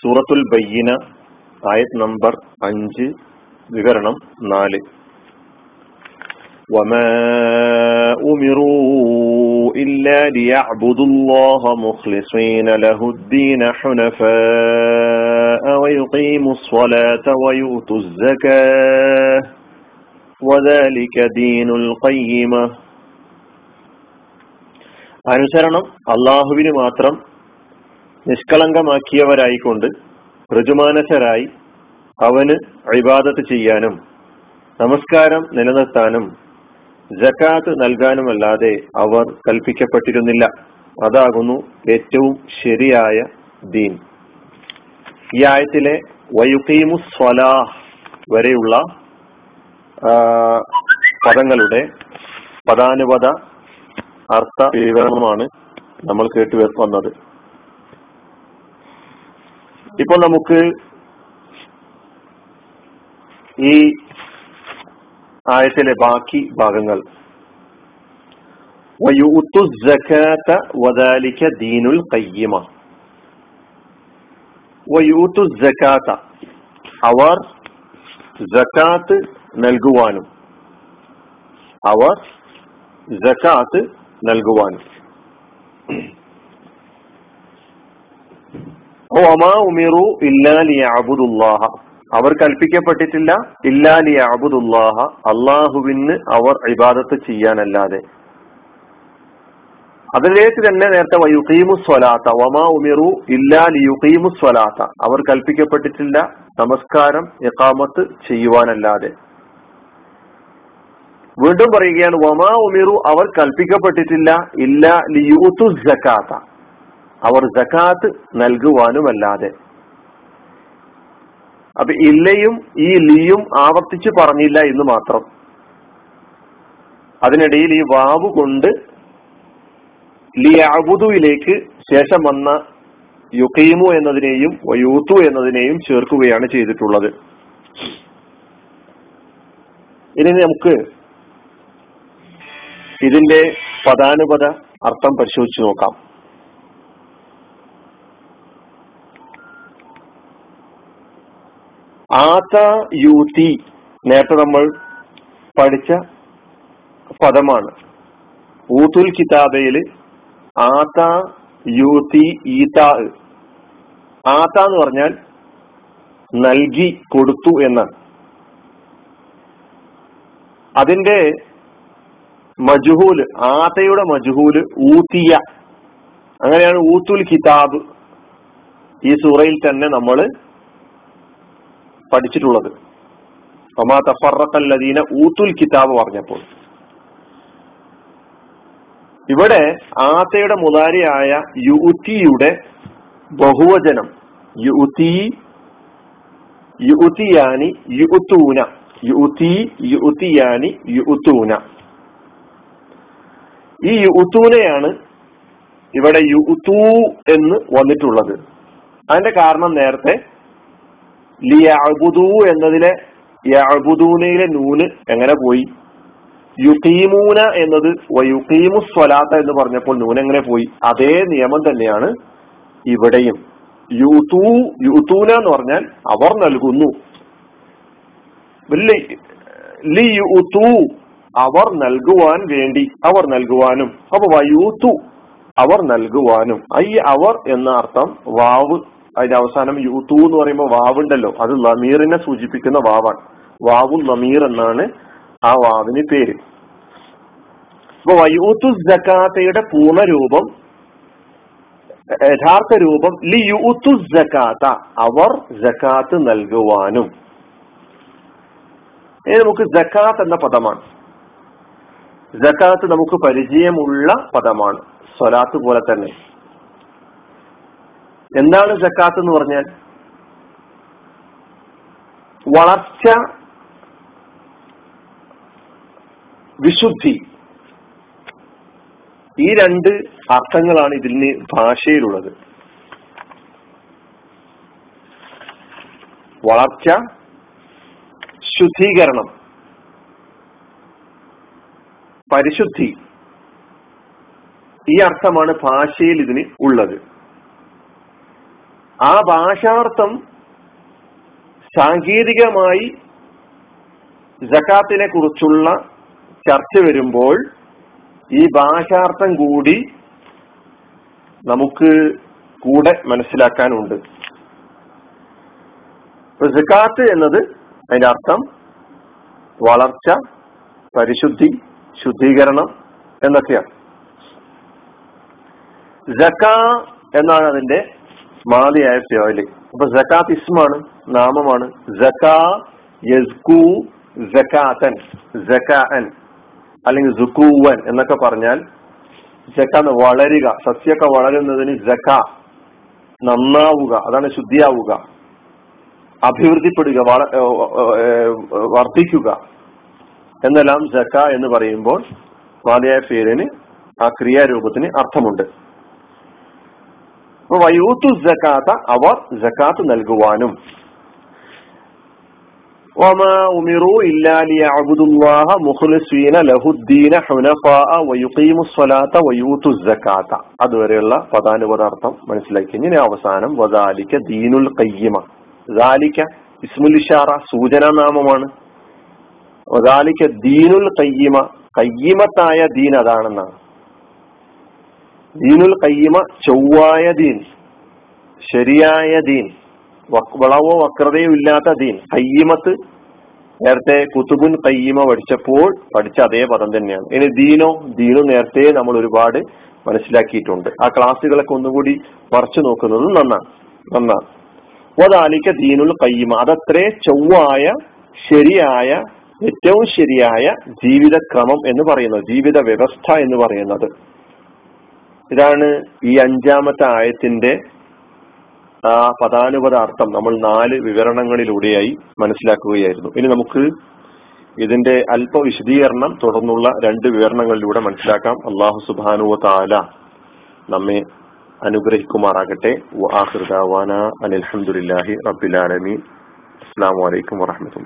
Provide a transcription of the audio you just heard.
സൂറത്തുൽ ബയ്യന ആയത് നമ്പർ അഞ്ച് വിവരണം നാല് وما أمروا إلا ليعبدوا الله مخلصين له الدين حنفاء ويقيموا الصلاة ويؤتوا الزكاة وذلك دين القيمة അനുസരണം അള്ളാഹുവിന് മാത്രം നിഷ്കളങ്കമാക്കിയവരായിക്കൊണ്ട് ഋജുമാനസരായി അവന് അഭിവാദത്ത് ചെയ്യാനും നമസ്കാരം നിലനിർത്താനും ജക്കാത്ത് നൽകാനുമല്ലാതെ അവർ കൽപ്പിക്കപ്പെട്ടിരുന്നില്ല. അതാകുന്നു ഏറ്റവും ശരിയായ ദീൻ. ഈ ആയത്തിലെ വയുക്കീമു സ്വലാഹ് വരെയുള്ള പദങ്ങളുടെ പദാനുപത അർത്ഥ വിവരണമാണ് നമ്മൾ കേട്ടു വന്നത്. ഇപ്പോൾ നമുക്ക് ഈ ആയത്തിലെ ബാക്കി ഭാഗങ്ങൾ. ദീനുൽ കയ്യമ അവർ ജക്കാത്ത് നൽകുവാനും. അവർ ജക്കാത്ത് നൽകുവാൻ. അവർ കൽപ്പിക്കപ്പെട്ടിട്ടില്ല. ഇല്ലാലി അബുദുല്ലാഹ അള്ളാഹുവിന് അവർ ഇബാദത്ത് ചെയ്യാനല്ലാതെ. അതിലേക്ക് തന്നെ നേരത്തെ യുഖീമു സ്വലാത്ത. വമാ ഉമിറു ഇല്ലാലിയുഖീമു സ്വലാത്ത. അവർ കൽപ്പിക്കപ്പെട്ടിട്ടില്ല. നമസ്കാരം ഇഖാമത്ത് ചെയ്യുവാനല്ലാതെ. വീണ്ടും പറയുകയാണ് വമാ ഉമിറു അവർ കൽപ്പിക്കപ്പെട്ടിട്ടില്ല. ഇല്ല ലിയൂത്തു ജക്കാത്ത അവർ ജക്കാത്ത് നൽകുവാനുമല്ലാതെ. അപ്പൊ ഇല്ലയും ഈ ലിയും ആവർത്തിച്ച് പറഞ്ഞില്ല എന്ന് മാത്രം. അതിനിടയിൽ ഈ വാവ് കൊണ്ട് ലിയാബുദുവിലേക്ക് ശേഷം വന്ന യുക്കീമു എന്നതിനെയും വയൂത്തു എന്നതിനെയും ചേർക്കുകയാണ് ചെയ്തിട്ടുള്ളത്. ഇനി നമുക്ക് ഇതിന്റെ പദാനുപത അർത്ഥം പരിശോധിച്ചു നോക്കാം. ആത യൂതി നേരത്തെ നമ്മൾ പഠിച്ച പദമാണ്. ഊത്തുൽ കിതാബയിൽ ആത യൂതി ഈതാ ആത എന്ന് പറഞ്ഞാൽ നൽകി കൊടുത്തു എന്നാണ്. അതിന്റെ മജുഹൂൽ ആതയുടെ മജുഹൂൽ ഊത്തിയ. അങ്ങനെയാണ് ഊത്തുൽ കിതാബ് ഈ സൂറയിൽ തന്നെ നമ്മൾ പഠിച്ചിട്ടുള്ളത്. ഒമാ തഫറക്കല്ലദീന ഊത്തുൽ കിതാബ് പറഞ്ഞപ്പോൾ. ഇവിടെ ആത്തയുടെ മുതാരിയായ യുത്തിയുടെ ബഹുവചനം യുത്തി യുത്തിയാനി യുത്തൂന യുത്തി യുത്തിയാനി യുത്തൂന ഈ യുത്തൂനെയാണ് ഇവിടെ യുത്തൂ എന്ന് വന്നിട്ടുള്ളത്. അതിന്റെ കാരണം നേരത്തെ ലിയഅബുദു എന്നതിലെ യബുദൂനയിലെ നൂന് എങ്ങനെ പോയി? യുക്കീമൂന എന്നത് വയുക്കീമു സ്വലാത്ത എന്ന് പറഞ്ഞപ്പോൾ നൂൻ എങ്ങനെ പോയി? അതേ നിയമം തന്നെയാണ് ഇവിടെയും. യുത്തൂ യുത്തൂന എന്ന് പറഞ്ഞാൽ അവർ നൽകുന്നു. ലി യൂത്തൂ അവർ നൽകുവാൻ വേണ്ടി അവർ നൽകുവാനും. അപ്പൊ വയൂത്തു അവർ നൽകുവാനും. ഐ അവർ എന്ന അർത്ഥം വാവ്. അതിന്റെ അവസാനം യൂത്തു എന്ന് പറയുമ്പോൾ വാവുണ്ടല്ലോ. അത് ലമീറിനെ സൂചിപ്പിക്കുന്ന വാവാണ്. വാവു ലമീർ എന്നാണ് ആ വാവിന് പേര്. അപ്പൊ വയൂത്തു ജക്കാത്തയുടെ പൂർണരൂപം യഥാർത്ഥ രൂപം ലി യൂത്തു ജക്കാത്ത അവർ ജക്കാത്ത് നൽകുവാനും. നമുക്ക് ജക്കാത്ത് എന്ന പദമാണ്. ജക്കാത്ത് നമുക്ക് പരിചയമുള്ള പദമാണ്. സ്വലാത്ത് പോലെ തന്നെ. എന്താണ് ജക്കാത്ത് എന്ന് പറഞ്ഞാൽ? വളർച്ച വിശുദ്ധി. ഈ രണ്ട് അർത്ഥങ്ങളാണ് ഇതിന് ഭാഷയിലുള്ളത്. വളർച്ച ശുദ്ധീകരണം. പരിശുദ്ധി. ഈ അർത്ഥമാണ് ഭാഷയിൽ ഇതിന് ഉള്ളത്. ആ ഭാഷാർത്ഥം സാങ്കേതികമായി ജക്കാത്തിനെ കുറിച്ചുള്ള ചർച്ച വരുമ്പോൾ ഈ ഭാഷാർത്ഥം കൂടി നമുക്ക് കൂടെ മനസ്സിലാക്കാനുണ്ട്. ജക്കാത്ത് എന്നത് അതിന്റെ അർത്ഥം വളർച്ച പരിശുദ്ധി ശുദ്ധീകരണം എന്നൊക്കെയാണ്. ജക്ക എന്നാണ് അതിന്റെ മാതിയായ ഫിയോയിൽ അപ്പൊ ജക്കാത്ത് ഇസ്മാണ് നാമമാണ്. ജക്കാ യസ്കു ജക്കാത്തൻ ജക്കാൻ അല്ലെങ്കിൽ ജുക്കൂവൻ എന്നൊക്കെ പറഞ്ഞാൽ ജക്ക വളരുക സസ്യമൊക്കെ വളരുന്നതിന് ജക്ക നന്നാവുക അതാണ് ശുദ്ധിയാവുക. അഭിവൃദ്ധിപ്പെടുക വർദ്ധിക്കുക. എന്നെല്ലാം ജക്ക എന്ന് പറയുമ്പോൾ മാതയായ പേരിന് ആ ക്രിയാരൂപത്തിന് അർത്ഥമുണ്ട്. അപ്പൊ വയൂത്തു ജക്കാത്ത അവർ ജക്കാത്ത് നൽകുവാനും. അതുവരെയുള്ള പദാനുപദാർത്ഥം മനസ്സിലാക്കി. ഇനി അവസാനം വദാലിക്ക ദീനുൽ കയ്യമ ഇസ്മുൽ ഇഷാറ സൂചനാനാമമാണ്. നാമമാണ് ദീനുൽ കയ്യമ കയ്യമത്തായ ദീൻ അതാണെന്നാണ്. ദീനുൽ കയ്യമ ചൊവ്വായ ദീൻ ശരിയായ ദീൻ വളവോ വക്രതയോ ഇല്ലാത്ത ദീൻ. കയ്യമത്ത് നേരത്തെ കുത്തുബുൻ കയ്യമ പഠിച്ചപ്പോൾ പഠിച്ച അതേ പദം തന്നെയാണ്. ഇനി ദീനോ ദീനു നേരത്തെ നമ്മൾ ഒരുപാട് മനസ്സിലാക്കിയിട്ടുണ്ട്. ആ ക്ലാസ്സുകളൊക്കെ ഒന്നുകൂടി മറച്ചു നോക്കുന്നത് നന്നാണ് നന്നാണ് ഒതാലിക്ക ദീനുൽ കയ്യമ അതത്രേ ചൊവ്വായ ശരിയായ ഏറ്റവും ശരിയായ ജീവിതക്രമം എന്ന് പറയുന്നത് ജീവിത വ്യവസ്ഥ എന്ന് പറയുന്നത്. ഇതാണ് ഈ അഞ്ചാമത്തെ ആയത്തിന്റെ ആ പദാനുപത അർത്ഥം നമ്മൾ നാല് വിവരണങ്ങളിലൂടെയായി മനസ്സിലാക്കുകയായിരുന്നു. ഇനി നമുക്ക് ഇതിന്റെ അല്പ വിശദീകരണം തുടർന്നുള്ള രണ്ട് വിവരണങ്ങളിലൂടെ മനസ്സിലാക്കാം. അള്ളാഹു സുബാനുവ താല നമ്മെ അനുഗ്രഹിക്കുമാറാകട്ടെ. അനിൽഹമുല്ലാഹി റബ്ബിലാലമീൻ അസ്സാം വലൈക്കും വാഹമത്തുള്ള